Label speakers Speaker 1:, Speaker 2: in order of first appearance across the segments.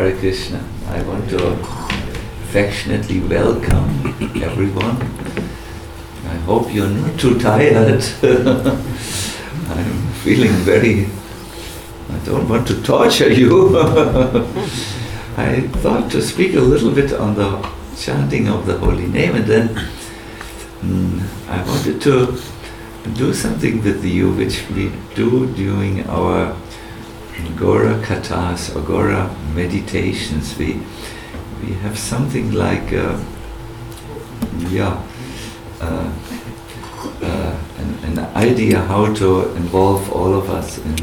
Speaker 1: Hare Krishna. I want to affectionately welcome everyone. I hope you're not too tired. I'm feeling very. I don't want to torture you. I thought to speak a little bit on the chanting of the holy name and then mm, I wanted to do something with you which we do during our Gora Kathas or Gora meditations. We, we have something like, uh, yeah, uh, uh, an, an, idea how to involve all of us in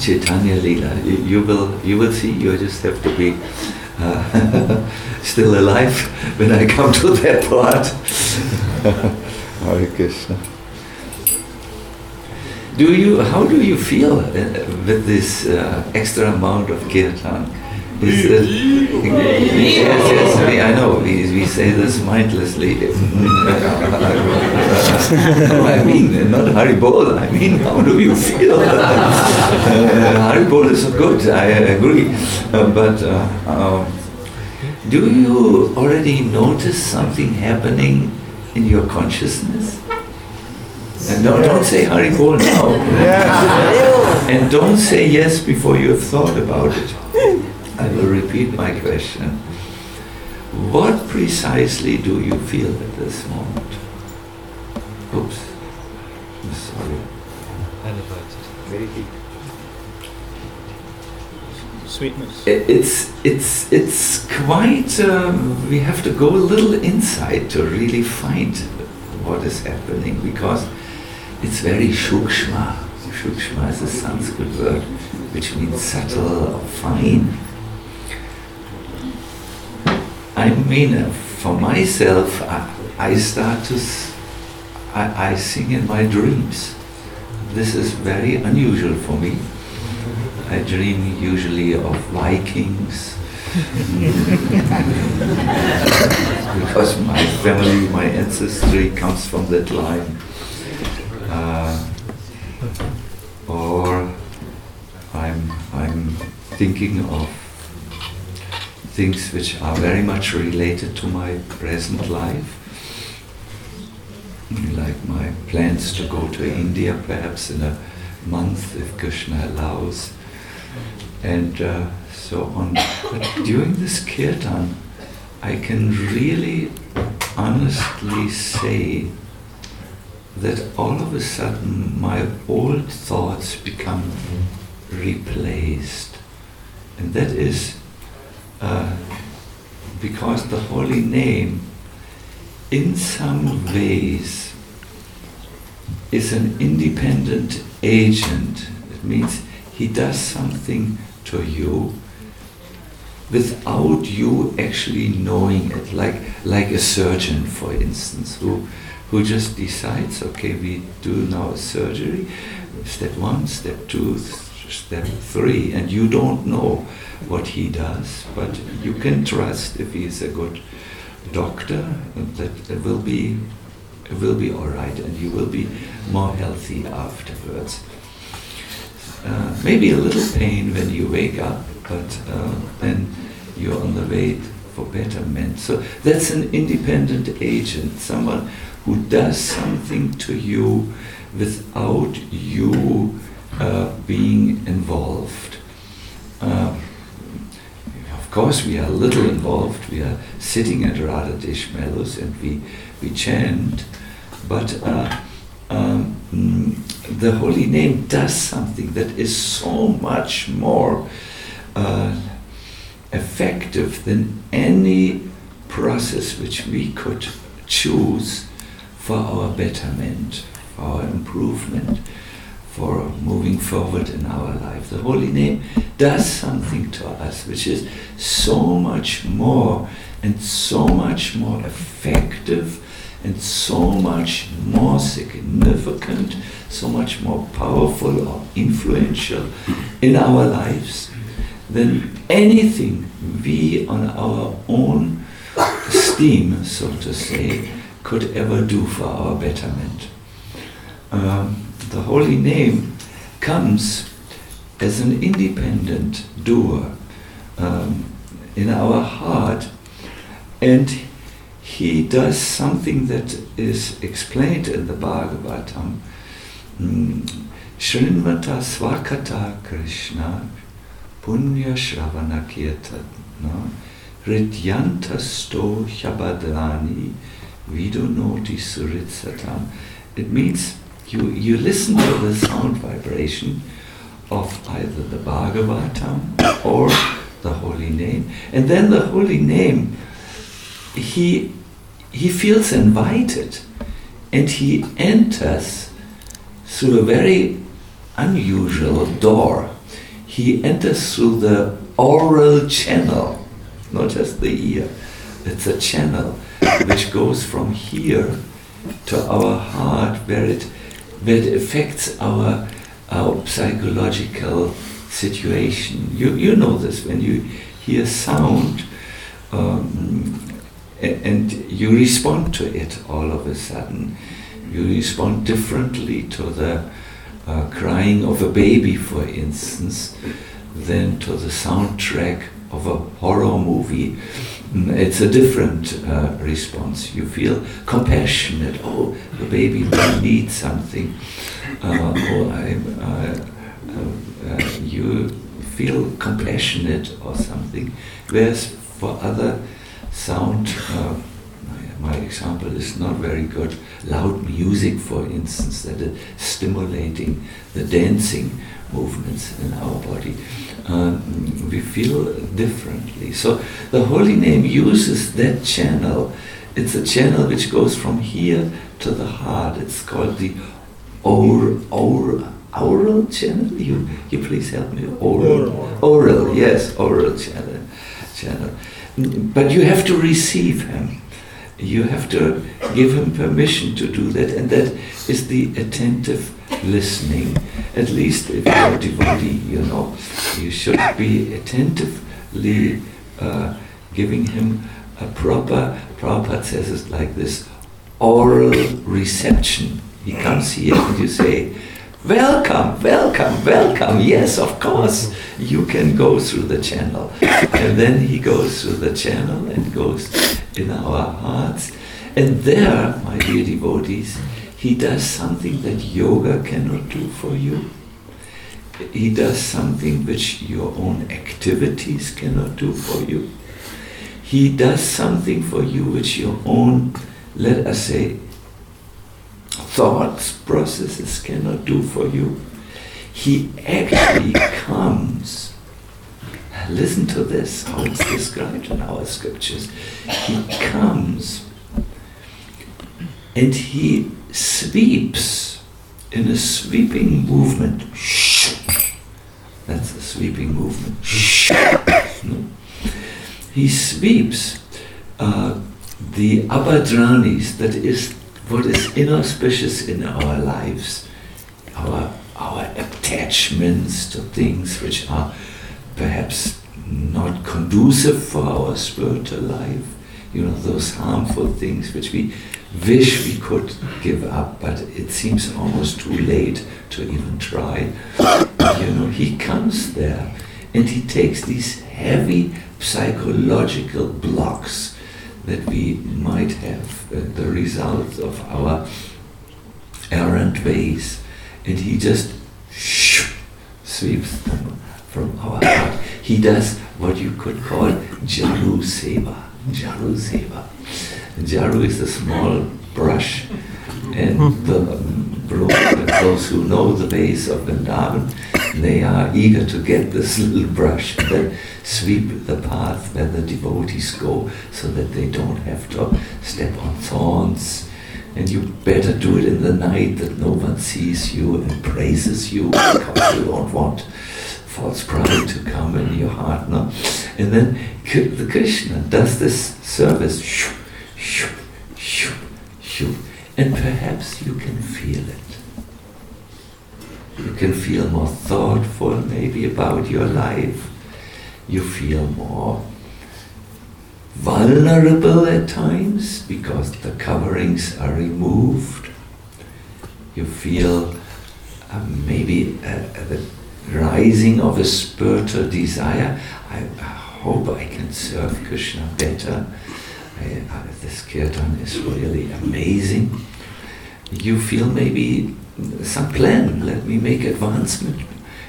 Speaker 1: Chaitanya Lila. You, you will, you will see. You just have to be uh, still alive when I come to that part. Hare Krishna. Do you? How do you feel uh, with this uh, extra amount of kirtan? Is yes, yes, I know. We, we say this mindlessly. I mean, not Haribol. I mean, how do you feel? uh, Haribol is good. I agree, uh, but. Uh, um, do you already notice something happening in your consciousness? And don't, don't say Haribol now. Yeah. And don't say yes before you have thought about it. I will repeat my question. What precisely do you feel at this moment? Oops. I'm sorry.
Speaker 2: Elevated. Very deep. Sweetness.
Speaker 1: It's it's it's quite. Um, we have to go a little inside to really find what is happening because it's very shukshma. Shukshma is a Sanskrit word which means subtle or fine. I mean, uh, for myself, I, I start to, I, I sing in my dreams. This is very unusual for me. I dream usually of Vikings. because my family, my ancestry comes from that line. Uh, or I'm, I'm thinking of things which are very much related to my present life, like my plans to go to India perhaps in a month if Krishna allows, and uh, so on. But during this kirtan, I can really honestly say that all of a sudden my old thoughts become replaced. And that is uh, because the holy name, in some ways, is an independent agent. It means he does something to you without you actually knowing it, like, like a surgeon, for instance, who who just decides, okay, we do now a surgery, step one, step two, step three, and you don't know what he does, but you can trust if he is a good doctor that it will be it will be all right, and you will be more healthy afterwards. Uh, maybe a little pain when you wake up, but uh, then you're on the way for betterment. So that's an independent agent, someone who does something to you without you uh, being involved. Uh, of course, we are a little involved. We are sitting at Radhadesh Mellows and we, we chant, but uh, um, the holy name does something that is so much more uh, effective than any process which we could choose for our betterment, for our improvement, for moving forward in our life. The Holy Name does something to us which is so much more and so much more effective and so much more significant, so much more powerful or influential in our lives than anything we on our own steam, so to say, could ever do for our betterment. Um, the holy name comes as an independent doer um, in our heart, and he does something that is explained in the Bhagavatam. Mm, Srinvata Swakata Krishna Punya Shravana Kirtana Ridyanta Sto Shabadrani Vidunoti Suritsatam. It means you, you listen to the sound vibration of either the Bhagavatam or the holy name. And then the holy name, he, he feels invited and he enters through a very unusual door. He enters through the oral channel, not just the ear. It's a channel which goes from here to our heart where it, where it affects our, our psychological situation. You, you know this when you hear sound um, and you respond to it all of a sudden. You respond differently to the uh, crying of a baby, for instance, than to the soundtrack of a horror movie. Mm, it's a different uh, response. You feel compassionate. Oh, the baby will need something. Uh, or I, uh, uh, uh, you feel compassionate or something. Whereas for other sound, my example is not very good. Loud music, for instance, that is stimulating the dancing movements in our body. Um, we feel differently. So the holy name uses that channel. It's a channel which goes from here to the heart. It's called the oral, oral, oral channel. You, you please help me. Oral, oral, oral yes, oral channel. Channel. But you have to receive him you have to give him permission to do that, and that is the attentive listening. At least if you're a devotee, you know, you should be attentively uh, giving him a proper, Prabhupada says it like this, oral reception. He comes here and you say, Welcome, welcome, welcome. Yes, of course. You can go through the channel. And then he goes through the channel and goes in our hearts. And there, my dear devotees, he does something that yoga cannot do for you. He does something which your own activities cannot do for you. He does something for you which your own, let us say, thoughts, processes cannot do for you. He actually comes. Listen to this, how it's described in our scriptures. He comes and he sweeps in a sweeping movement. That's a sweeping movement. He sweeps uh, the abhadranis, that is what is inauspicious in our lives, our, our attachments to things which are perhaps not conducive for our spiritual life, you know, those harmful things which we wish we could give up, but it seems almost too late to even try. You know, he comes there and he takes these heavy psychological blocks that we might have uh, the result of our errant ways, and he just sweeps them from our heart. He does what you could call Jaru Seva. Jaru Seva. Jaru is a small brush, and the those who know the ways of Vrindavan, they are eager to get this little brush and then sweep the path where the devotees go so that they don't have to step on thorns. And you better do it in the night that no one sees you and praises you because you don't want false pride to come in your heart. No? And then the Krishna does this service. And perhaps you can feel it. You can feel more thoughtful maybe about your life. You feel more vulnerable at times because the coverings are removed. You feel uh, maybe uh, the rising of a spiritual desire. I, hope I can serve Krishna better. I, uh, this kirtan is really amazing. You feel maybe some plan, let me make advancement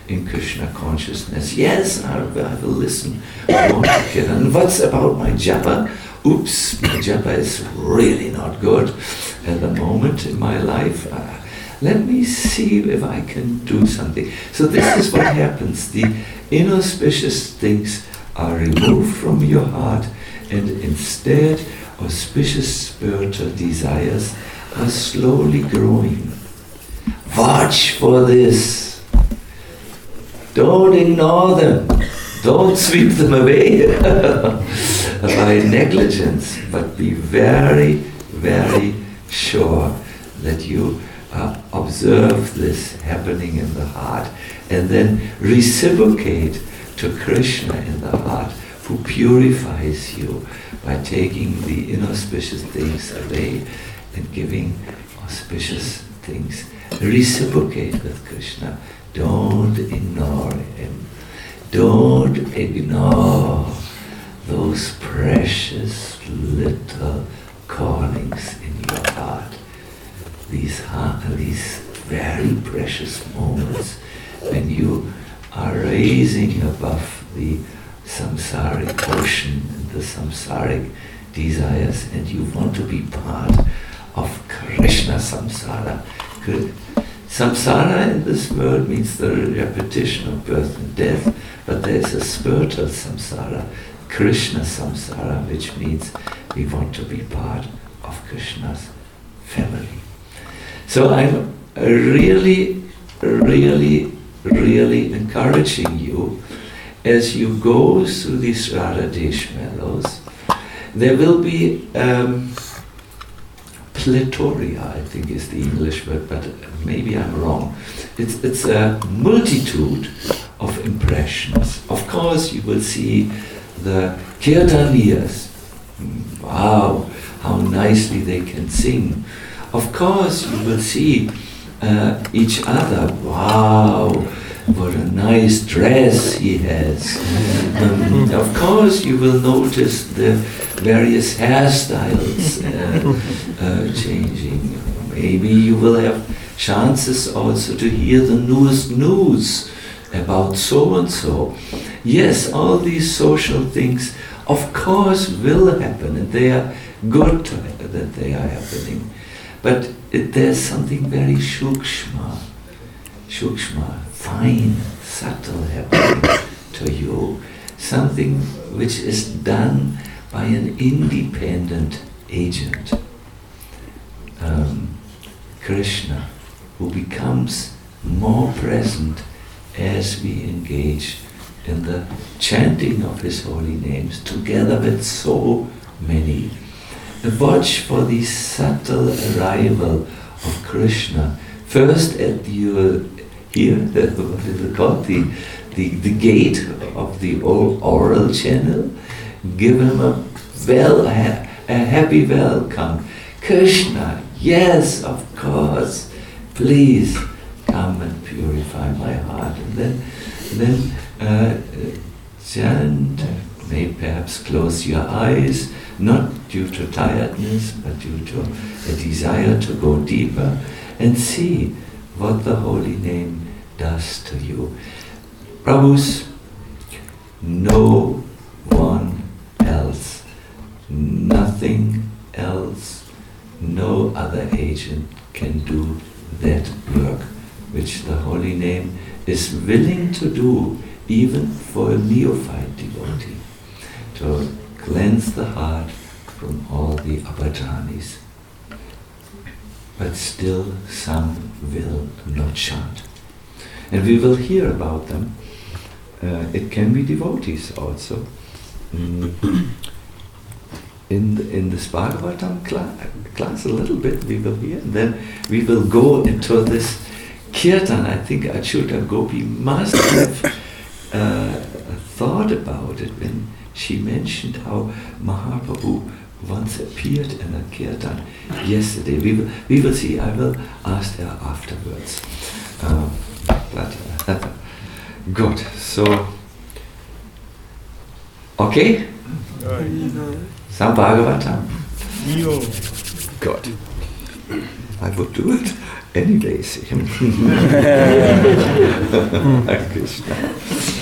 Speaker 1: in Krishna consciousness. Yes, I, I will listen kirtan. What's about my japa? Oops, my japa is really not good at the moment in my life. Uh, let me see if I can do something. So this is what happens. The inauspicious things are removed from your heart and instead auspicious spiritual desires are slowly growing. Watch for this. Don't ignore them. Don't sweep them away by negligence, but be very, very sure that you uh, observe this happening in the heart and then reciprocate to Krishna in the heart who purifies you by taking the inauspicious things away and giving auspicious things. Reciprocate with Krishna. Don't ignore him. Don't ignore those precious little callings in your heart these, these very precious moments when you are raising above the samsaric ocean and the samsaric desires and you want to be part of Krishna samsara. Samsara in this world means the repetition of birth and death, but there is a spiritual samsara, Krishna samsara, which means we want to be part of Krishna's family. So I'm really, really, really encouraging you as you go through these Radhadesh mellows. There will be um, plethora, I think is the English word, but maybe I'm wrong. It's, it's a multitude of impressions. Of course, you will see the kirtaniyas. Wow, how nicely they can sing of course, you will see uh, each other. Wow, what a nice dress he has. Um, of course, you will notice the various hairstyles uh, uh, changing. Maybe you will have chances also to hear the newest news about so and so. Yes, all these social things, of course, will happen, and they are good that they are happening. But it, there's something very shukshma, shukshma, fine, subtle happening to you. Something which is done by an independent agent. Um, Krishna, who becomes more present as we engage in the chanting of his holy names together with so many watch for the subtle arrival of Krishna. First at your here, what is it called? The, the, the gate of the old oral channel. Give him a well a happy welcome. Krishna, yes, of course. Please come and purify my heart. And then then uh, chant, may perhaps close your eyes not due to tiredness, but due to a desire to go deeper and see what the holy name does to you. Prabhus, no one else, nothing else, no other agent can do that work which the holy name is willing to do even for a neophyte devotee. To cleanse the heart from all the abhadranis. But still some will not chant. And we will hear about them. Uh, it can be devotees also. Mm. In, the, in this Bhagavatam cl- class, a little bit we will hear, and then we will go into this kirtan. I think Achyuta Gopi must have uh, thought about it when she mentioned how Mahaprabhu once appeared in a kirtan yesterday. We will, we will see. I will ask her afterwards. Um, but uh, good. So Okay? Some Bhagavatam. Good. I would do it anyways. Krishna.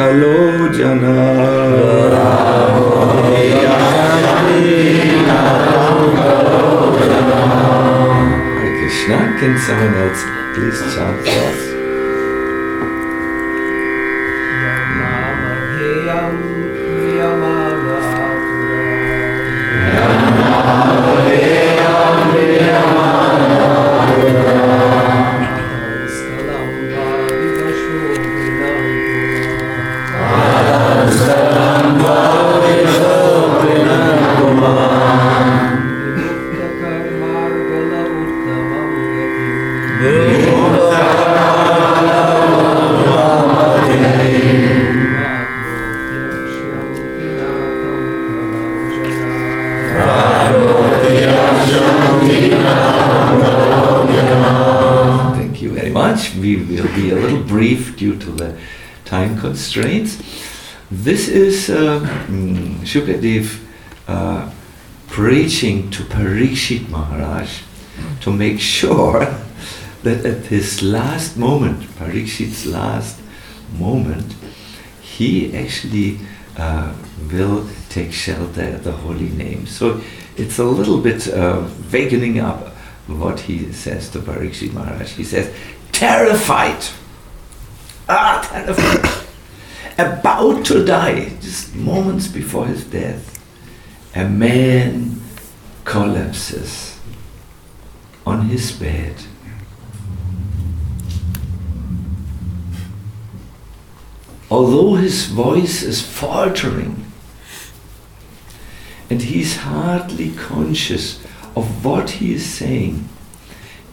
Speaker 1: kalo jana Hare Krishna, can someone else please chant for us? This is uh, mm, Shukadev uh, preaching to Parikshit Maharaj to make sure that at his last moment, Parikshit's last moment, he actually uh, will take shelter at the holy name. So it's a little bit uh, wakening up what he says to Parikshit Maharaj. He says, terrified, ah, terrified, about to die, just moments before his death, a man collapses on his bed. Although his voice is faltering and he's hardly conscious of what he is saying,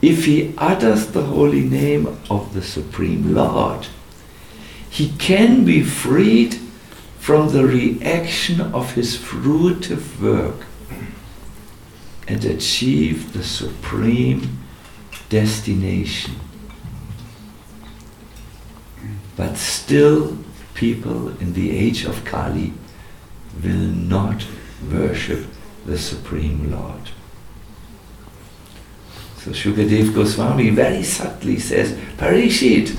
Speaker 1: if he utters the holy name of the Supreme Lord, he can be freed from the reaction of his fruitive work and achieve the supreme destination. But still, people in the age of Kali will not worship the Supreme Lord. So Shukadev Goswami very subtly says, Parikshit,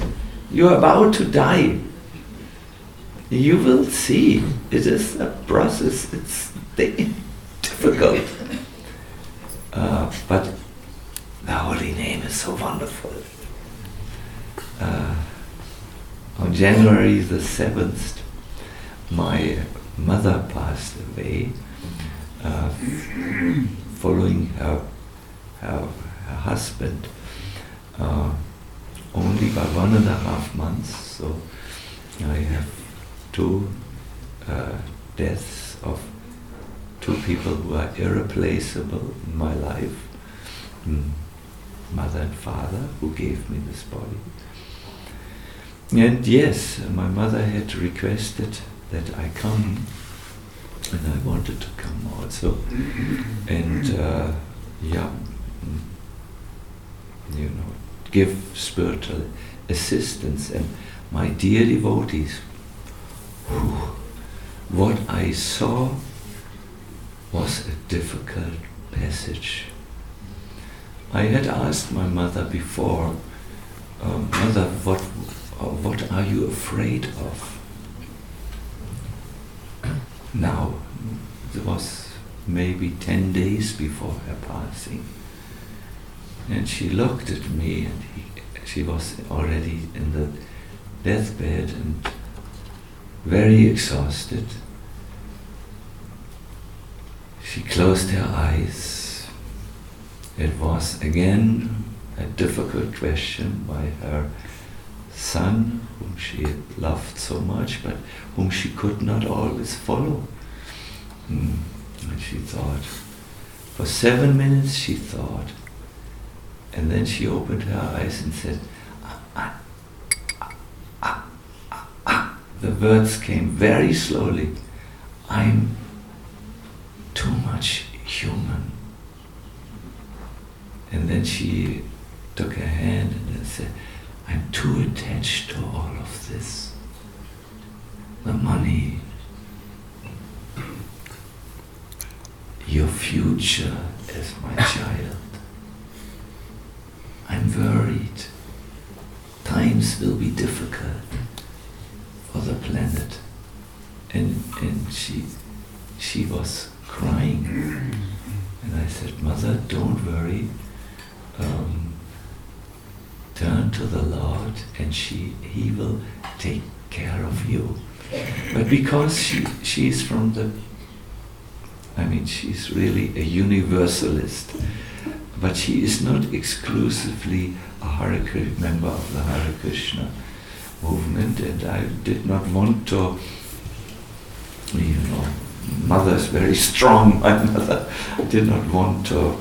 Speaker 1: you are about to die. You will see. It is a process. It's difficult. Uh, but the holy name is so wonderful. Uh, on January the 7th, my mother passed away uh, following her, her, her husband uh, only by one and a half months. So I have two uh, deaths of two people who are irreplaceable in my life. Mm. Mother and father who gave me this body. And yes, my mother had requested that I come, and I wanted to come also. And uh, yeah, mm, you know, give spiritual assistance. And my dear devotees, what I saw was a difficult passage. I had asked my mother before, um, Mother, what, uh, what are you afraid of? Now, it was maybe 10 days before her passing. And she looked at me, and he, she was already in the deathbed and very exhausted. She closed her eyes. It was again a difficult question by her son, whom she loved so much, but whom she could not always follow. Mm. And she thought. For seven minutes she thought. And then she opened her eyes and said, ah, ah, ah, the words came very slowly. I'm too much human. And then she took her hand and said, I'm too attached to all of this. The money, your future as my child. I'm worried. Times will be difficult the planet. And, and she, she was crying. And I said, Mother, don't worry. Um, turn to the Lord and she, He will take care of you. But because she, she's from the, I mean, she's really a universalist, but she is not exclusively a Hare Krishna, member of the Hare Krishna movement, and I did not want to, you know, mother is very strong, my mother. I did not want to,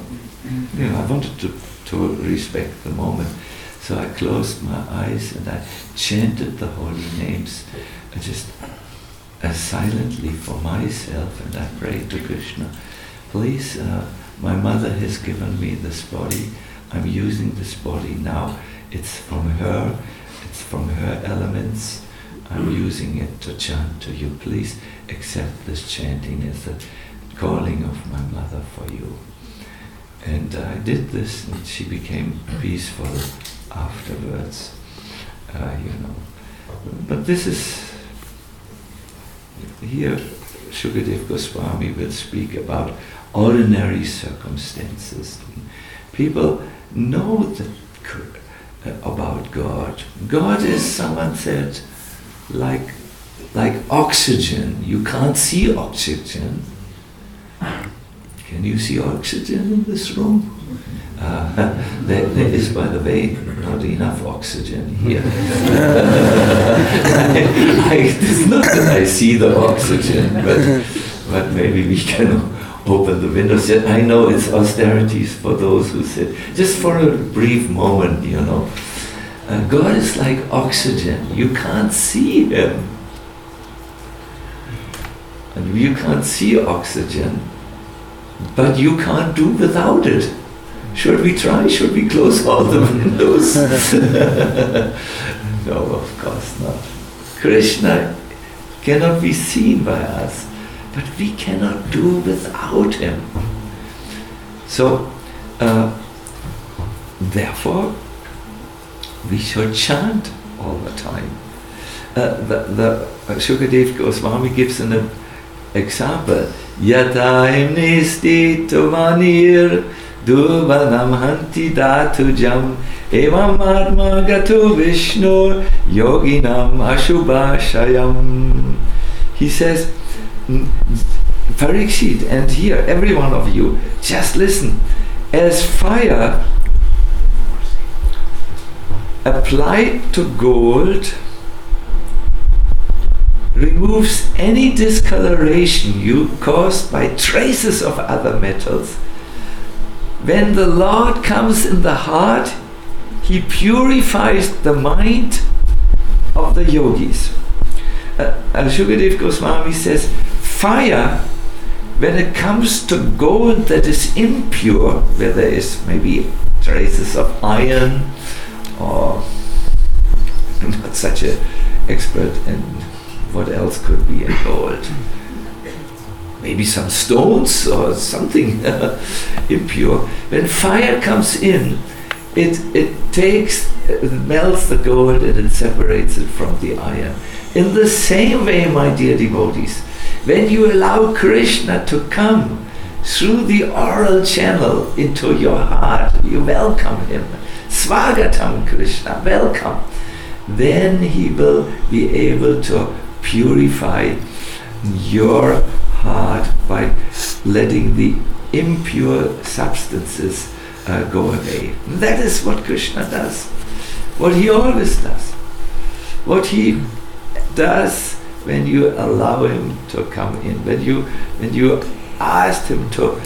Speaker 1: you know, I wanted to, to respect the moment. So I closed my eyes and I chanted the holy names uh, just uh, silently for myself and I prayed to Krishna, please, uh, my mother has given me this body. I'm using this body now. It's from her. From her elements. I'm using it to chant to you. Please accept this chanting as the calling of my mother for you. And I did this, and she became peaceful afterwards, uh, you know. But this is, here Shukadev Goswami will speak about ordinary circumstances. People know that, about God. God is, someone said, like, like oxygen. You can't see oxygen. Can you see oxygen in this room? Uh, there, there is, by the way, not enough oxygen here. I, I, it's not that I see the oxygen, but, but maybe we can open the windows. I know it's austerities for those who sit, just for a brief moment, you know. Uh, God is like oxygen. You can't see Him. And you can't see oxygen, but you can't do without it. Should we try? Should we close all the windows? no, of course not. Krishna cannot be seen by us, but we cannot do without him. So, uh, therefore, we should chant all the time. Uh, the, the uh, Shukadev Goswami gives an example. Yata imnisti tumanir Durbanam hanti datujam evam atma gatu vishnu yoginam ashubhashayam. He says, Parikshit, and here, every one of you, just listen. As fire applied to gold removes any discoloration you caused by traces of other metals. When the Lord comes in the heart, he purifies the mind of the yogis. Uh, Shukadev Goswami says, fire, when it comes to gold that is impure, where there is maybe traces of iron or I'm not such an expert in what else could be in gold. Maybe some stones or something impure. When fire comes in, it, it takes, it melts the gold and it separates it from the iron. In the same way, my dear devotees, when you allow Krishna to come through the oral channel into your heart, you welcome him. Swagatam Krishna, welcome. Then he will be able to purify your heart by letting the impure substances uh, go away. That is what Krishna does. What he always does. What he does when you allow him to come in, when you when you ask him to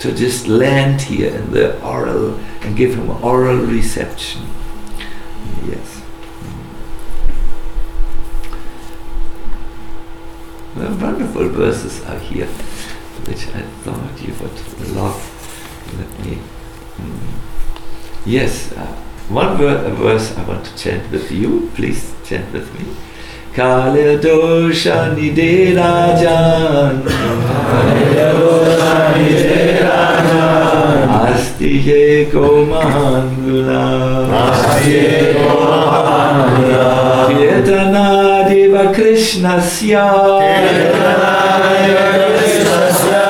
Speaker 1: to just land here in the oral and give him oral reception. Yes. Wonderful verses are here, which I thought you would love. Let me. Mm, yes, uh, one a verse I want to chant with you. Please chant with me. Kale doshani de rajan. Kale doshani de rajan. Asti je ko mahangula. Asti je ko mahangula. Chetana deva Krishna sya. Chetana deva Krishna sya.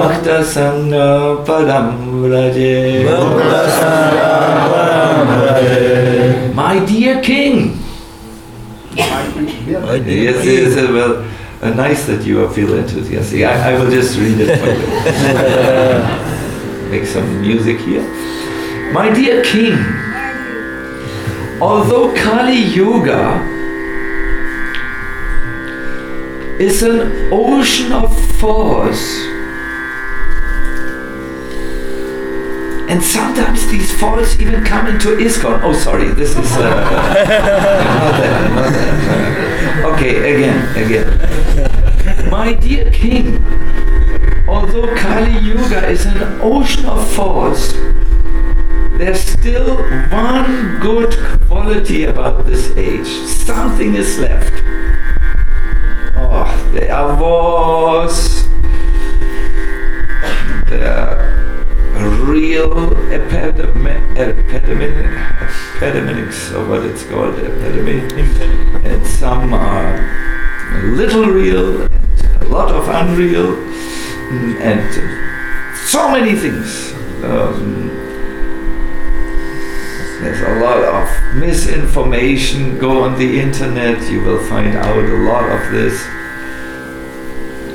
Speaker 1: Bhakta sangha padam vraje. Bhakta sangha padam vraje. My dear king. My Yes, yes, uh, well, uh, nice that you are feel enthusiastic. I, I will just read it for you. Make some music here. My dear king, although Kali Yuga is an ocean of force, and sometimes these falls even come into ISKCON. Oh, sorry, this is. Uh, not that, not that. Okay, again, again. My dear king, although Kali Yuga is an ocean of falls, there's still one good quality about this age. Something is left. Oh, there was. Real epidemic, epidemic, epidemics, or what it's called, epidemic, and some are a little real, and a lot of unreal, and so many things. Um, there's a lot of misinformation. Go on the internet, you will find out a lot of this.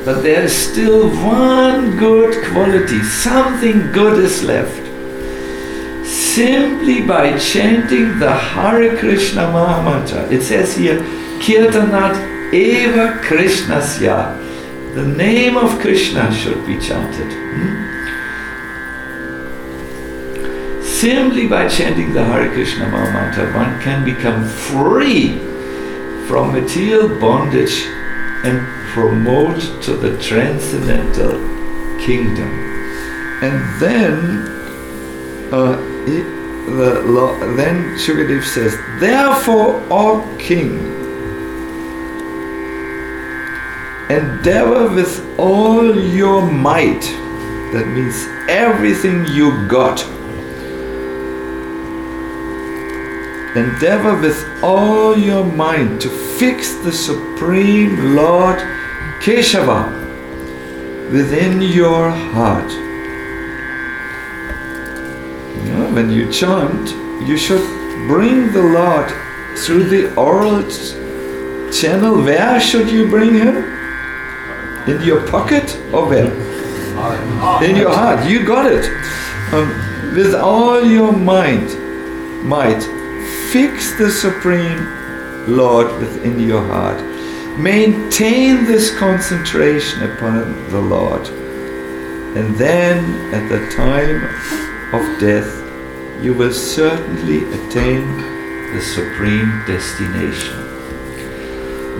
Speaker 1: But there is still one good quality, something good is left. Simply by chanting the Hare Krishna Mahamantra. It says here, Kirtanat Eva Krishnasya. The name of Krishna should be chanted. Hmm? Simply by chanting the Hare Krishna Mahamantra, one can become free from material bondage and promote to the transcendental kingdom. And then, uh, the law, then Shukadev says, Therefore, O king, endeavor with all your might, that means everything you got, endeavor with all your mind to fix the Supreme Lord Keshava within your heart. You know, when you chant, you should bring the Lord through the oral channel. Where should you bring him? In your pocket or where? In your heart. You got it. Um, with all your mind, might, fix the Supreme Lord within your heart. Maintain this concentration upon the Lord. And then, at the time of death, you will certainly attain the supreme destination.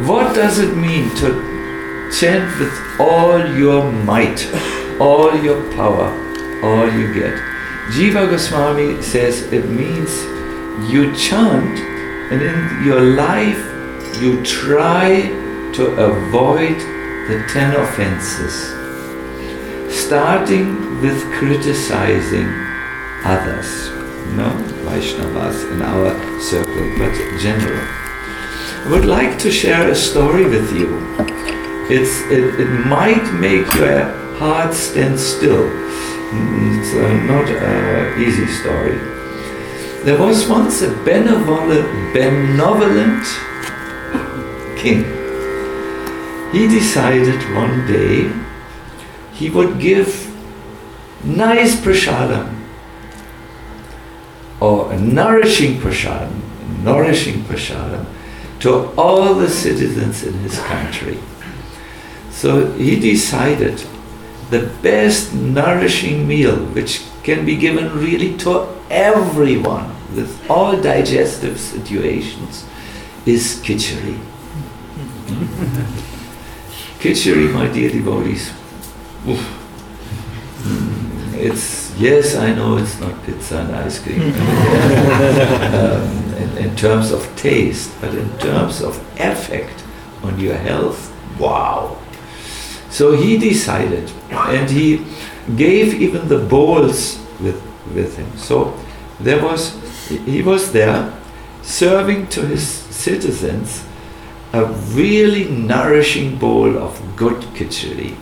Speaker 1: What does it mean to chant with all your might, all your power, all you get? Jiva Goswami says it means you chant and in your life you try to avoid the ten offenses, starting with criticizing others, no Vaishnavas in our circle, but general. I would like to share a story with you. It's, it, it might make your heart stand still. It's uh, not an easy story. There was once a benevolent, benevolent king. He decided one day he would give nice prasadam or a nourishing prasadam, nourishing prasadam to all the citizens in his country. So he decided the best nourishing meal, which can be given really to everyone with all digestive situations, is khichdi. Khichdi, my dear devotees, oof. it's yes, I know it's not pizza and ice cream um, in, in terms of taste, but in terms of effect on your health, wow. So he decided, and he gave even the bowls with, with him. So there was, he was there serving to his citizens a really nourishing bowl of good khichdi.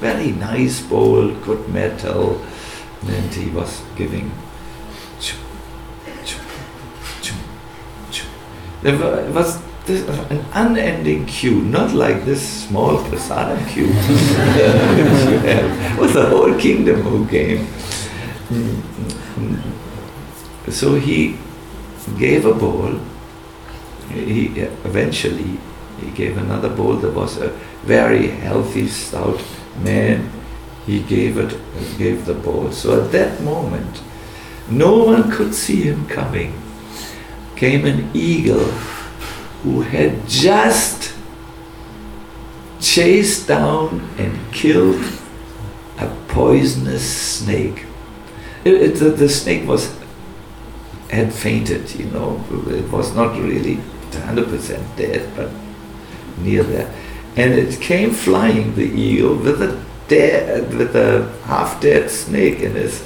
Speaker 1: Very nice bowl, good metal, and he was giving. There was this, an unending queue, not like this small prasadam queue with the whole kingdom who came. Mm, mm, mm. So he gave a bowl. He eventually he gave another bowl. There was a very healthy, stout man. He gave it, gave the bowl. So at that moment, no one could see him coming. Came an eagle who had just chased down and killed a poisonous snake. It, it, the, the snake was had fainted, you know. It was not really 100% dead, but near there. And it came flying, the eagle, with a dead, with a half-dead snake in his,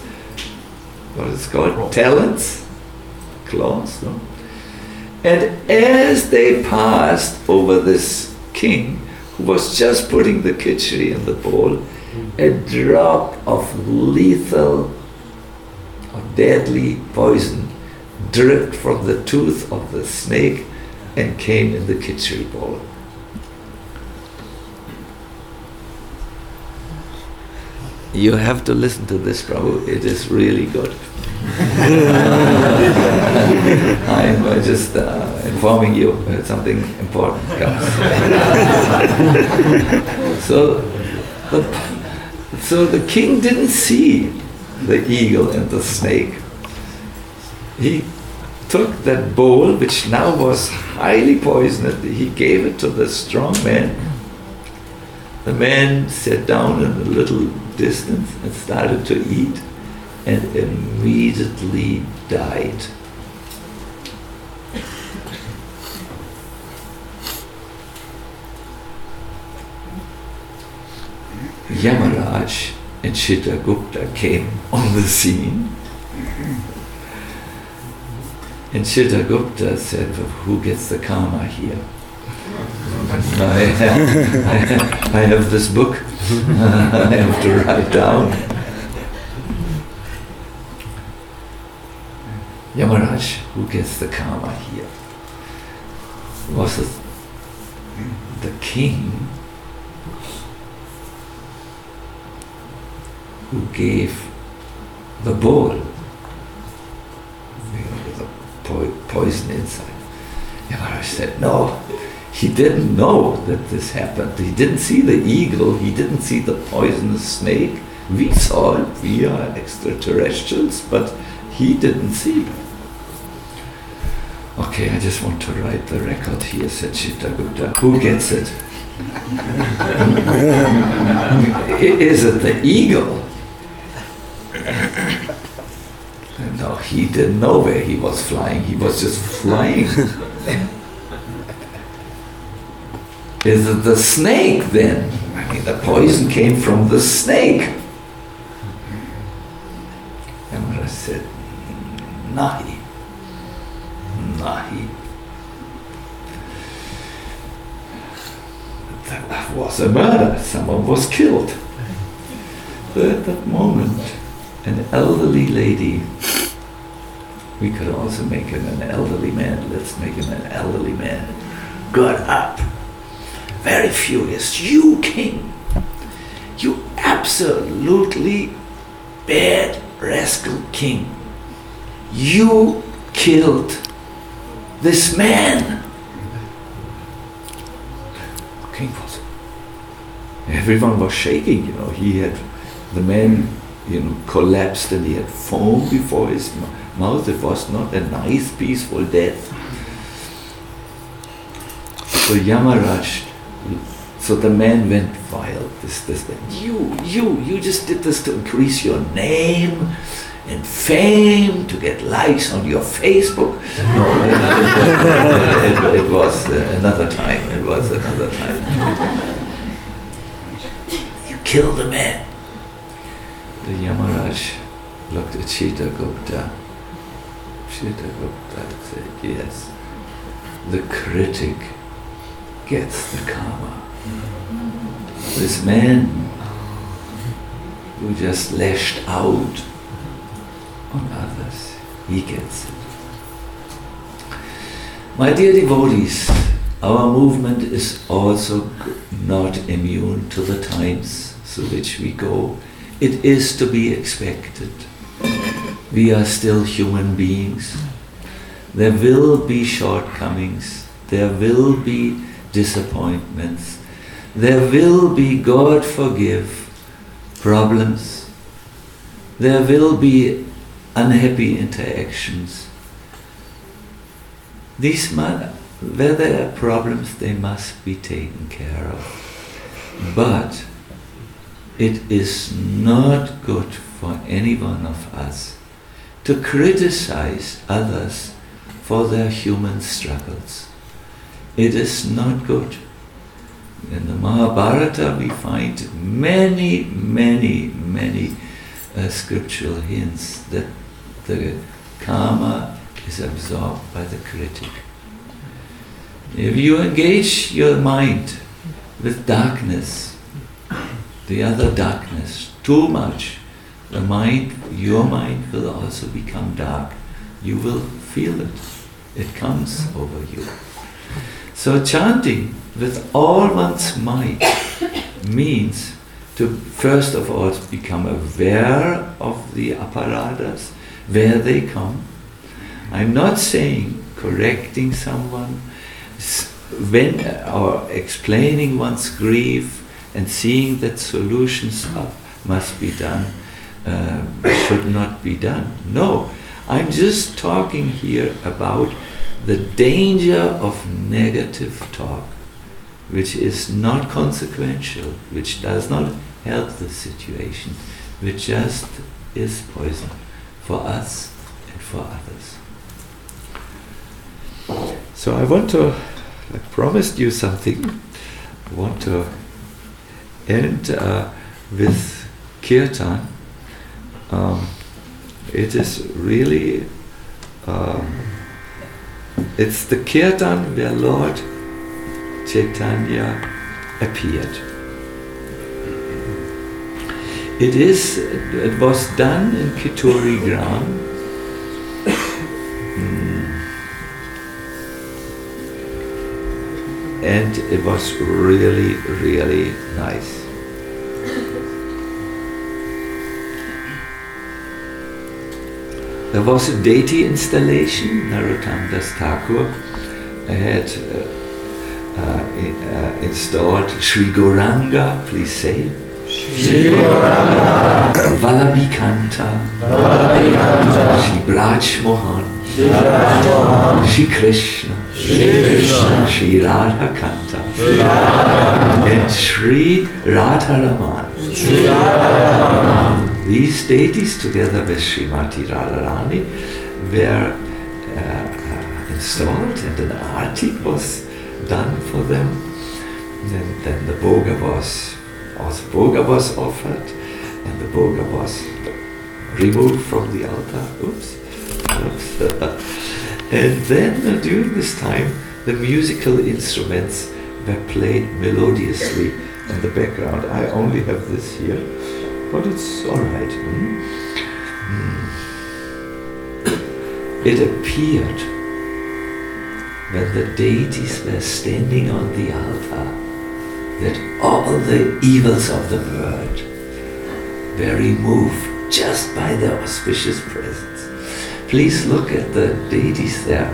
Speaker 1: what is it called, talons, claws, no? And as they passed over this king, who was just putting the khichdi in the bowl, a drop of lethal or deadly poison dripped from the tooth of the snake and came in the khichdi bowl. You have to listen to this, Prabhu. It is really good. I'm just uh, informing you that something important comes. so, the, so the king didn't see the eagle and the snake. He took that bowl, which now was highly poisoned, he gave it to the strong man. The man sat down in a little distance and started to eat and immediately died. Yamaraj and Chitragupta came on the scene. And Chitragupta said, Who gets the karma here? I have, I have, this book I have to write down. Yamaraj, who gets the karma here? Was it the king who gave the bowl po- poison inside? And I said, No, he didn't know that this happened. He didn't see the eagle, he didn't see the poisonous snake. We saw it, we are extraterrestrials, but he didn't see. Okay, I just want to write the record here, said Chitragupta. Who gets it? Is it the eagle? No, he didn't know where he was flying. He was just flying. Is it the snake then? I mean, the poison came from the snake. And I said, Nahi. Nahi. That was a murder. Someone was killed. At that moment, an elderly lady, we could also make him an elderly man, let's make him an elderly man, got up, very furious. You, king, you absolutely bad rascal king, you killed this man. King was. Everyone was shaking, you know. He had the man, you know, collapsed and he had foam before his mouth. It was not a nice, peaceful death. So Yamaraj, so the man went wild. This, this, that. You, you, you just did this to increase your name and fame, to get likes on your Facebook. No, it, it, it was another time. It was another time. You killed a man. The Yamaraj looked at Chitragupta. Chita Gupta said, Yes, the critic gets the karma. This man who just lashed out on others, he gets it. My dear devotees, our movement is also not immune to the times through which we go. It is to be expected. We are still human beings. There will be shortcomings. There will be disappointments. There will be, God forgive, problems. There will be unhappy interactions. These, matter. where there are problems, they must be taken care of. But it is not good for any one of us to criticize others for their human struggles. It is not good. In the Mahabharata, we find many, many, many uh, scriptural hints that the karma is absorbed by the critic. If you engage your mind with darkness, the other darkness, too much, the mind, your mind will also become dark. You will feel it. It comes over you. So chanting with all one's might means to first of all become aware of the apparatus, where they come. I'm not saying correcting someone, when or explaining one's grief and seeing that solutions are, must be done uh, should not be done. No, I'm just talking here about the danger of negative talk, which is not consequential, which does not help the situation, which just is poison for us and for others. So I want to, I promised you something. I want to end uh, with kirtan. Um, it is really, um, it's the kirtan where Lord Chaitanya appeared. It is, it was done in Kheturi Gram. And it was really, really nice. There was a deity installation, Narottam Das Thakur. Had uh, uh, uh, installed Sri Gauranga, please say.
Speaker 3: Shri Gauranga,
Speaker 1: Vallabhikanta,
Speaker 3: Vallabhikanta,
Speaker 1: Shri Braj Mohan,
Speaker 3: Shri Raj Mohan,
Speaker 1: Shri Krishna,
Speaker 3: Shri
Speaker 1: Radha Kanta,
Speaker 3: Radha,
Speaker 1: and Shri Radharaman.
Speaker 3: Shri Radha,
Speaker 1: These deities, together with Srimati Radharani, were uh, installed and an arti was done for them. And then the bhoga was, also bhoga was offered, and the bhoga was removed from the altar. Oops. Oops. and then during this time, the musical instruments were played melodiously in the background. I only have this here, but it's all right. hmm? Hmm. It appeared when the deities were standing on the altar that all the evils of the world were removed just by their auspicious presence. Please look at the deities there.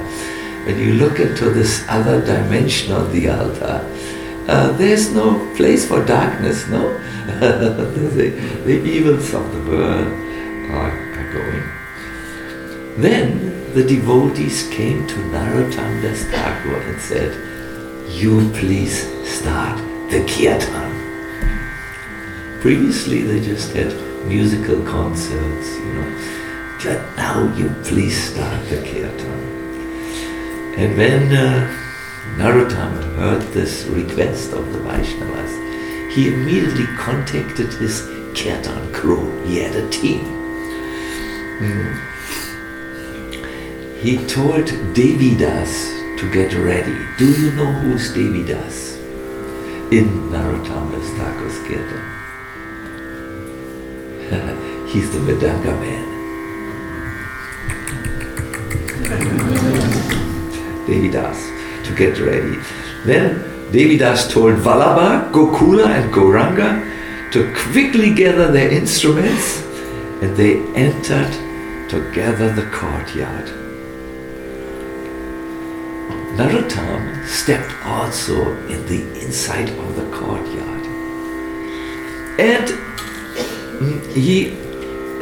Speaker 1: When you look into this other dimension on the altar, uh, there's no place for darkness, no? the, the evils of the world are, are going. Then the devotees came to Narottam Thakur and said, You please start the kirtan. Previously they just had musical concerts, you know. But now you please start the kirtan. And when uh, Narottam heard this request of the Vaishnavas, he immediately contacted his kirtan crew. He had a team. Hmm. He told Devidas to get ready. Do you know who's Devidas? In Narottam Das Thakur's kirtan. He's the Mridanga man. Devidas to get ready. Then Devidas told Vallabha, Gokula, and Gauranga to quickly gather their instruments and they entered to gather the courtyard. Narottam stepped also in the inside of the courtyard. And mm, he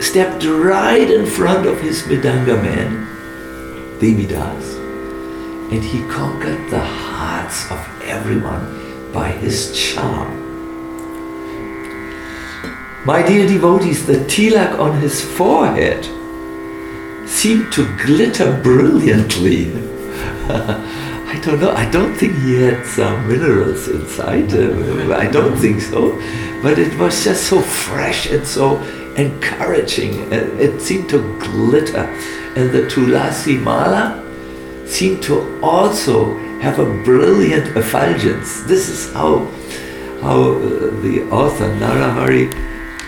Speaker 1: stepped right in front of his Mridanga man, Devidas, and he conquered the hearts of everyone by his charm. My dear devotees, the tilak on his forehead seemed to glitter brilliantly. I don't know, I don't think he had some minerals inside. I don't think so. But it was just so fresh and so encouraging. It seemed to glitter. And the Tulasi Mala seemed to also have a brilliant effulgence. This is how, how uh, the author Narahari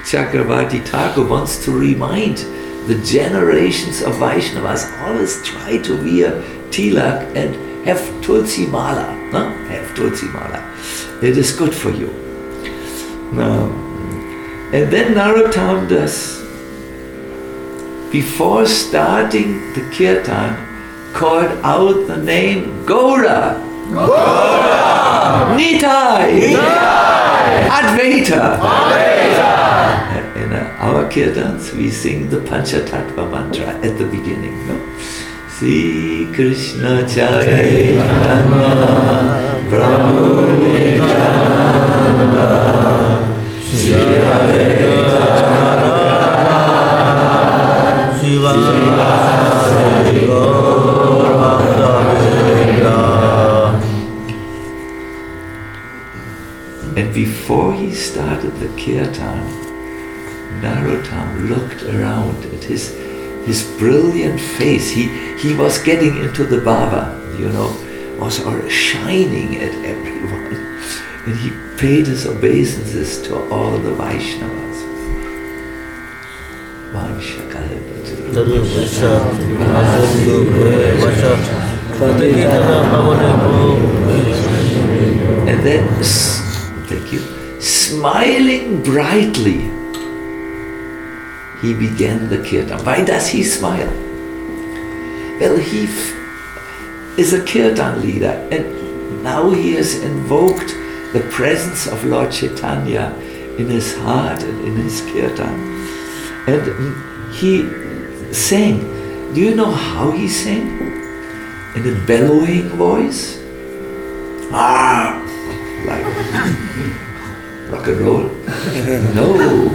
Speaker 1: Chakravarti Thakur wants to remind the generations of Vaishnavas always try to wear tilak and have tulsi mala. No? Have tulsi mala. It is good for you. Now, and then Narottam Das, before starting the kirtan, called out the name Gaura. Gaura! Nitai! Nitai! Advaita! Advaita! In our kirtans, we sing the Panchatattva mantra at the beginning. No? Sri Krishna Chaitanya Prabhu Nityananda And before he started the kirtan, Narottam looked around at his his brilliant face. He he was getting into the bhava, you know, was shining at everyone. And he paid his obeisances to all the Vaishnavas. And then, thank you, smiling brightly, he began the kirtan. Why does he smile? Well, he is a kirtan leader, and now he has invoked the presence of Lord Chaitanya in his heart and in his kirtan. And he sang. Do you know how he sang? In a bellowing voice. Ah, like rock and roll. No,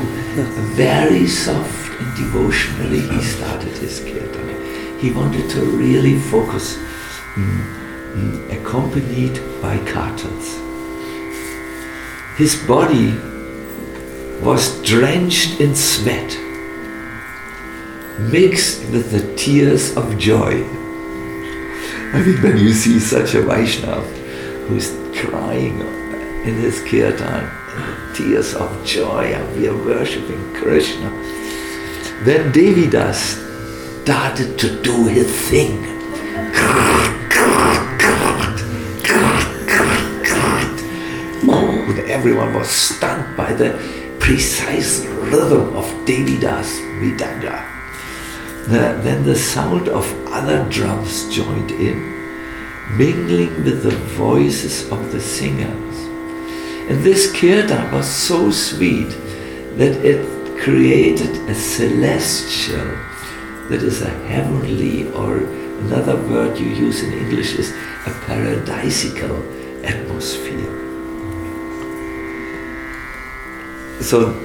Speaker 1: very soft and devotionally he started his kirtan. He wanted to really focus, mm, mm, accompanied by kartals. His body was drenched in sweat, mixed with the tears of joy. I mean, when you see such a Vaishnav who's crying in his kirtan, tears of joy, and we are worshipping Krishna. Then Devidas started to do his thing. Everyone was stunned by the precise rhythm of Devidas Mridanga. Then the sound of other drums joined in, mingling with the voices of the singers. And this kirtan was so sweet that it created a celestial, that is a heavenly, or another word you use in English is a paradisical atmosphere. So,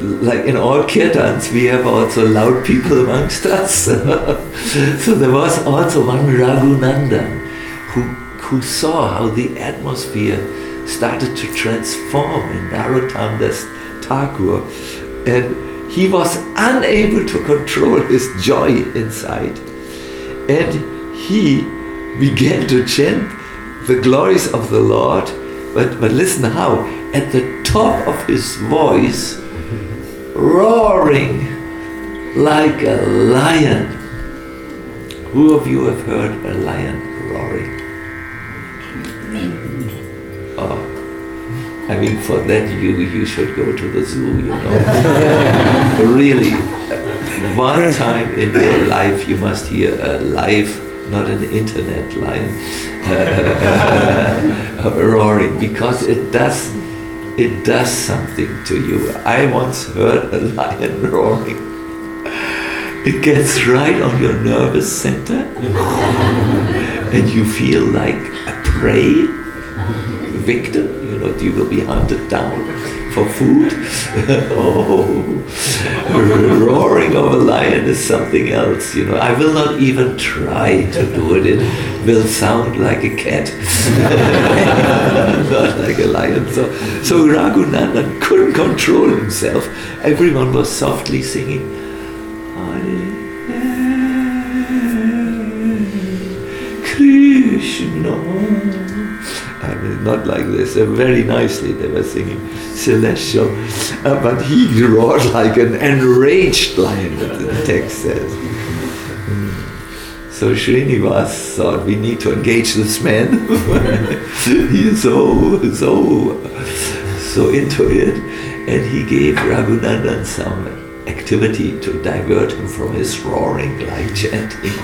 Speaker 1: like in all kirtans, we have also loud people amongst us. so there was also one Raghunandan who, who saw how the atmosphere started to transform in Narottam Das Thakur and he was unable to control his joy inside and he began to chant the glories of the Lord but, but listen how at the top of his voice roaring like a lion who of you have heard a lion roaring Oh, I mean, for that you you should go to the zoo, you know. really, one time in your life you must hear a live, not an internet lion, uh, roaring because it does it does something to you. I once heard a lion roaring. It gets right on your nervous center, and you feel like a prey victim, you know, you will be hunted down for food. oh, roaring of a lion is something else, you know. I will not even try to do it. It will sound like a cat, not like a lion. So, so Raghunandan couldn't control himself. Everyone was softly singing. Krishna. Not like this. Very nicely they were singing celestial, uh, but he roared like an enraged lion. The text says. So Srinivas thought we need to engage this man. he is so so so into it, and he gave Raghunandan some activity to divert him from his roaring like chanting,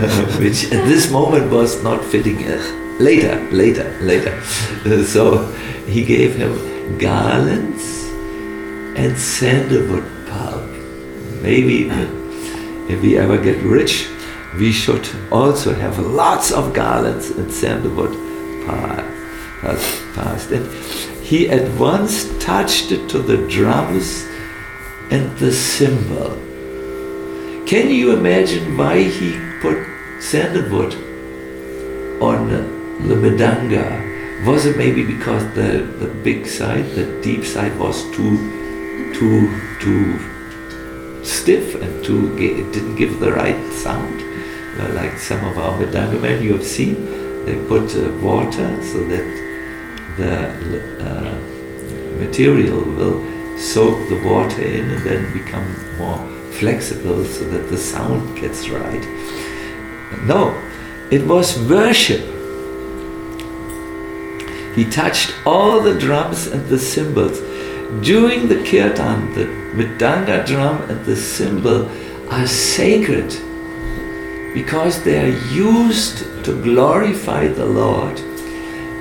Speaker 1: uh, which at this moment was not fitting. Uh, later, later, later. So he gave him garlands and sandalwood pulp. Maybe if we ever get rich, we should also have lots of garlands and sandalwood past. And he at once touched it to the drums and the cymbal. Can you imagine why he put sandalwood on the Mridanga? Was it maybe because the, the big side, the deep side was too too too stiff and too it didn't give the right sound? Uh, like some of our Mridanga men you have seen, they put uh, water so that the uh, material will soak the water in and then become more flexible so that the sound gets right. No, it was worship. He touched all the drums and the cymbals. During the kirtan, the mridanga drum and the cymbal are sacred because they are used to glorify the Lord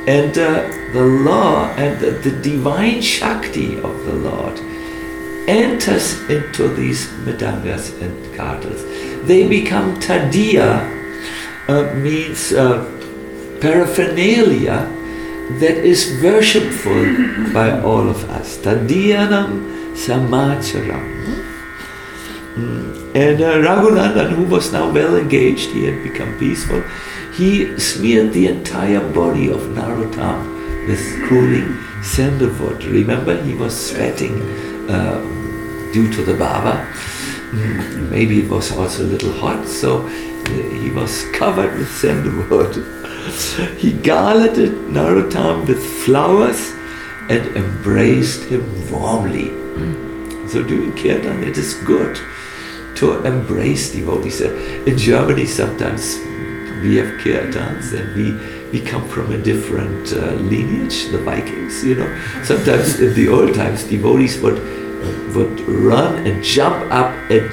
Speaker 1: And uh, the law and the, the divine Shakti of the Lord enters into these Mridangas and kartals. They become tadiya, uh, means uh, paraphernalia that is worshipful by all of us. Tadiyanam samacharam. Mm. And uh, Raghunandan, who was now well engaged, he had become peaceful, he smeared the entire body of Narottam with cooling sandalwood. Remember, he was sweating uh, due to the bhava. Mm, maybe it was also a little hot, so uh, he was covered with sandalwood. He garlanded Narottam with flowers and embraced him warmly. So during Kirtan, it is good to embrace devotees. In Germany, sometimes we have Kirtans and we, we come from a different uh, lineage, the Vikings, you know. Sometimes in the old times, devotees would, would run and jump up and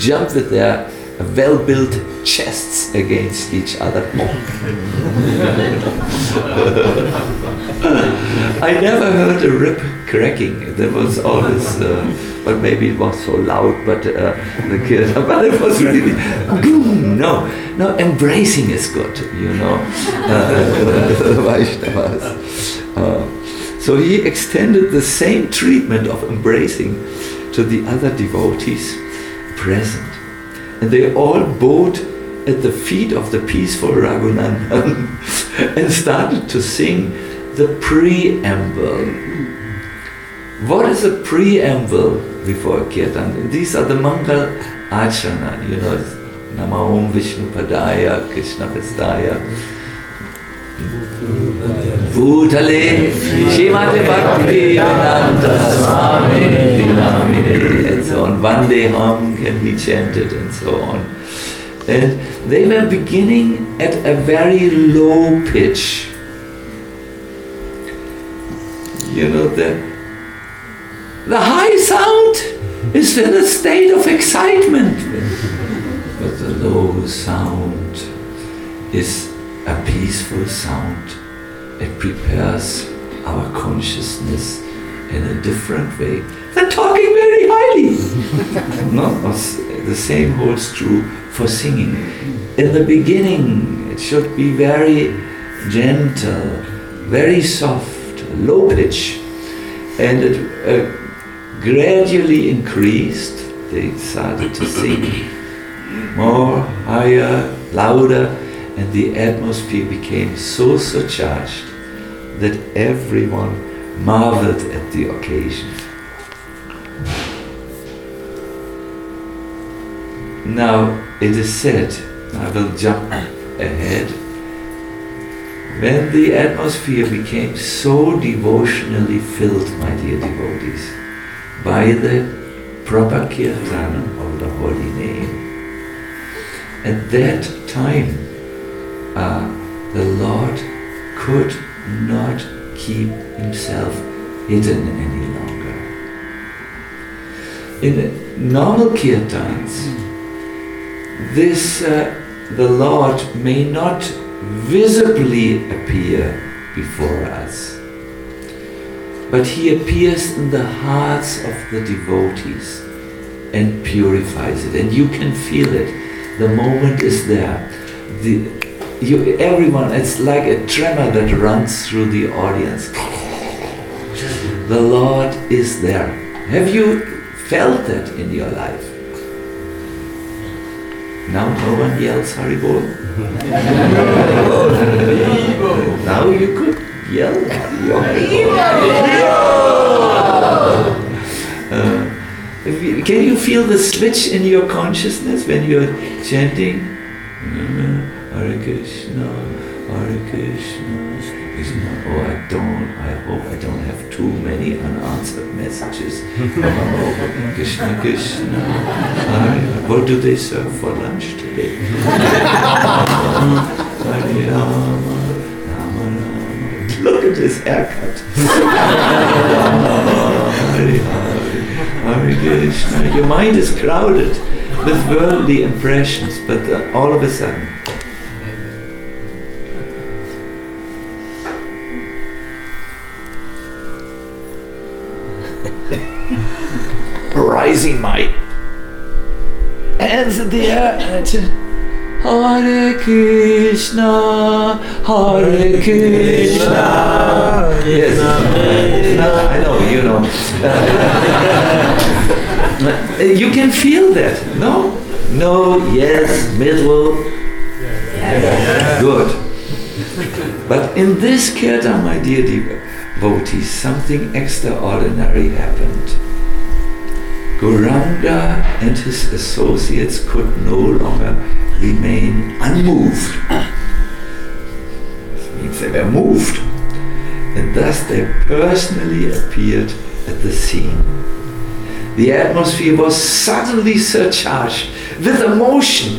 Speaker 1: jump with their well-built chests against each other. I never heard a rib cracking. There was always, uh, but maybe it was so loud. But uh, the kid, but it was really boom. No, no. Embracing is good, you know. Uh, Uh, so he extended the same treatment of embracing to the other devotees present, and they all bowed at the feet of the peaceful Raghunandan and started to sing the preamble. What is a preamble before Kirtan? These are the Mangal Acharana, you know, Nama Om Vishnu Padaya, Krishna Vestaya. Bhutale, Shimate Bhakti Vedanta Swami Dinamine, and so on. Vandeham can be chanted and so on. And they were beginning at a very low pitch. You know, the, the high sound is in a state of excitement. But the low sound is a peaceful sound. It prepares our consciousness in a different way than talking no, the same holds true for singing. In the beginning, it should be very gentle, very soft, low pitch, and it uh, gradually increased. They started to sing more, higher, louder, and the atmosphere became so surcharged that everyone marveled at the occasion. Now it is said, I will jump ahead, when the atmosphere became so devotionally filled, my dear devotees, by the proper kirtan of the holy name, at that time uh, the Lord could not keep himself hidden any longer. In normal kirtans, this uh, the Lord may not visibly appear before us, but he appears in the hearts of the devotees and purifies it, and you can feel it. The moment is there. The, you, everyone, it's like a tremor that runs through the audience. The Lord is there. Have you felt that in your life? Now no one yells Haribol. now you could yell uh, Can you feel the switch in your consciousness when you're chanting? Hare Krishna, Hare Krishna, Krishna. Oh, I don't, I hope I don't have too many unanswered messages. oh, Krishna, Krishna, Hare. What do they serve for lunch today? Look at his haircut. Your mind is crowded with worldly impressions, but uh, all of a sudden, raising my hands in the and Hare Krishna, Hare Krishna. Yes, I know, you know. you can feel that, no? No, yes, middle. Good. But in this kirtan, my dear devotees, something extraordinary happened. Gauranga and his associates could no longer remain unmoved. This means they were moved. And thus they personally appeared at the scene. The atmosphere was suddenly surcharged with emotion,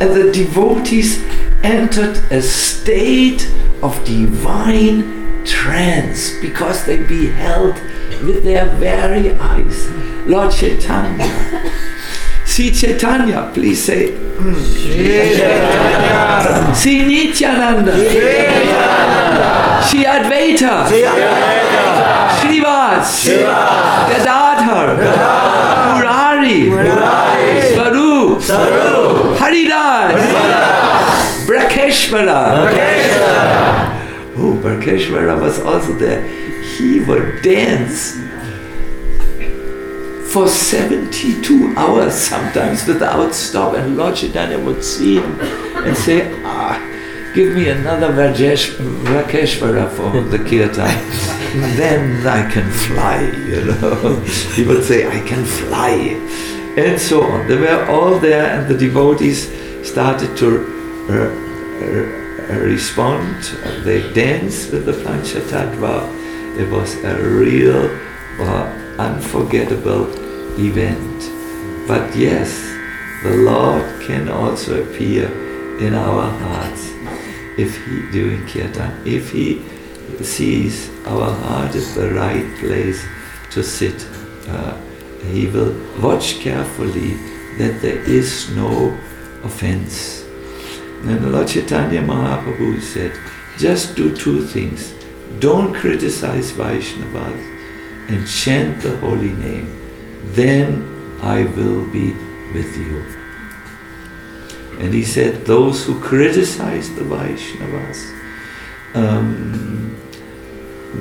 Speaker 1: and the devotees entered a state of divine trance because they beheld with their very eyes Lord Chaitanya. See Chaitanya, please say. Mm. See Nityananda. See Advaita. Srivas. Gadadhar. Murari. Swarup. Haridas. Vakreshwara. Oh, Vakreshwara was also there. He would dance for 72 hours sometimes without stop. And Lord Chaitanya would see him and say, ah, give me another Rajesh, Vakreshwara for the kirtan. then I can fly, you know. he would say, I can fly. And so on. They were all there and the devotees started to uh, uh, respond. They danced with the Panchatattva. It was a real, uh, unforgettable event. But yes, the Lord can also appear in our hearts if he doing kirtan, if he sees our heart is the right place to sit. Uh, he will watch carefully that there is no offense. And the Lord Chaitanya Mahaprabhu said, just do two things. Don't criticize Vaishnavas and chant the holy name then I will be with you. And he said, those who criticize the Vaishnavas, um,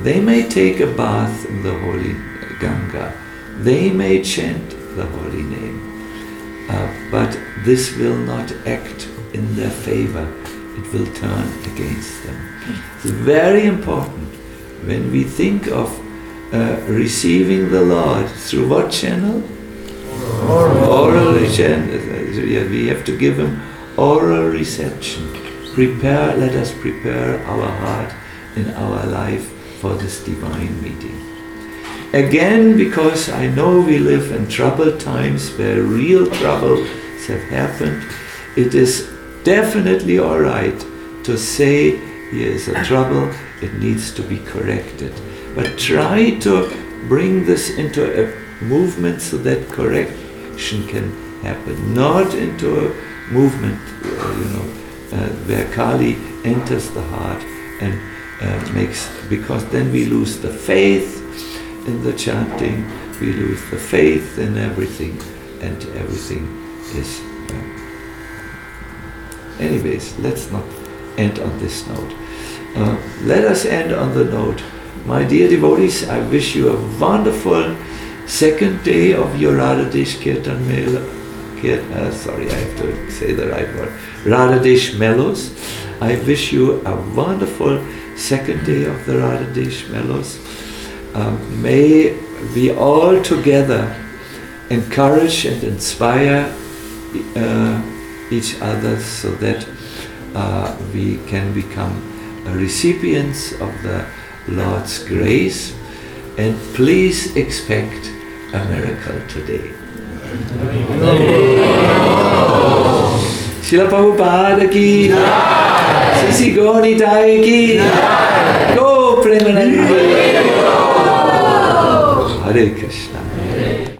Speaker 1: they may take a bath in the holy Ganga, they may chant the holy name, uh, but this will not act in their favor. It will turn against them. It's very important when we think of uh, receiving the Lord through what channel? Oral, oral channel. We have to give him oral reception. Prepare, let us prepare our heart in our life for this divine meeting. Again, because I know we live in troubled times where real troubles have happened, it is definitely all right to say here is a trouble, it needs to be corrected but try to bring this into a movement so that correction can happen, not into a movement, uh, you know, uh, where Kali enters the heart and uh, makes, because then we lose the faith in the chanting, we lose the faith in everything, and everything is. Uh, anyways, let's not end on this note. Uh, let us end on the note my dear devotees, I wish you a wonderful second day of your Radhadesh Kirtan Mela. Uh, sorry, I have to say the right word. Radhadesh Mellows. I wish you a wonderful second day of the Radhadesh Mellows. Um, may we all together encourage and inspire uh, each other so that uh, we can become recipients of the Lord's grace, and please expect a miracle today. Srila Prabhupada ki, Sisi Gauri ki, Go Premanandi. Hare Krishna.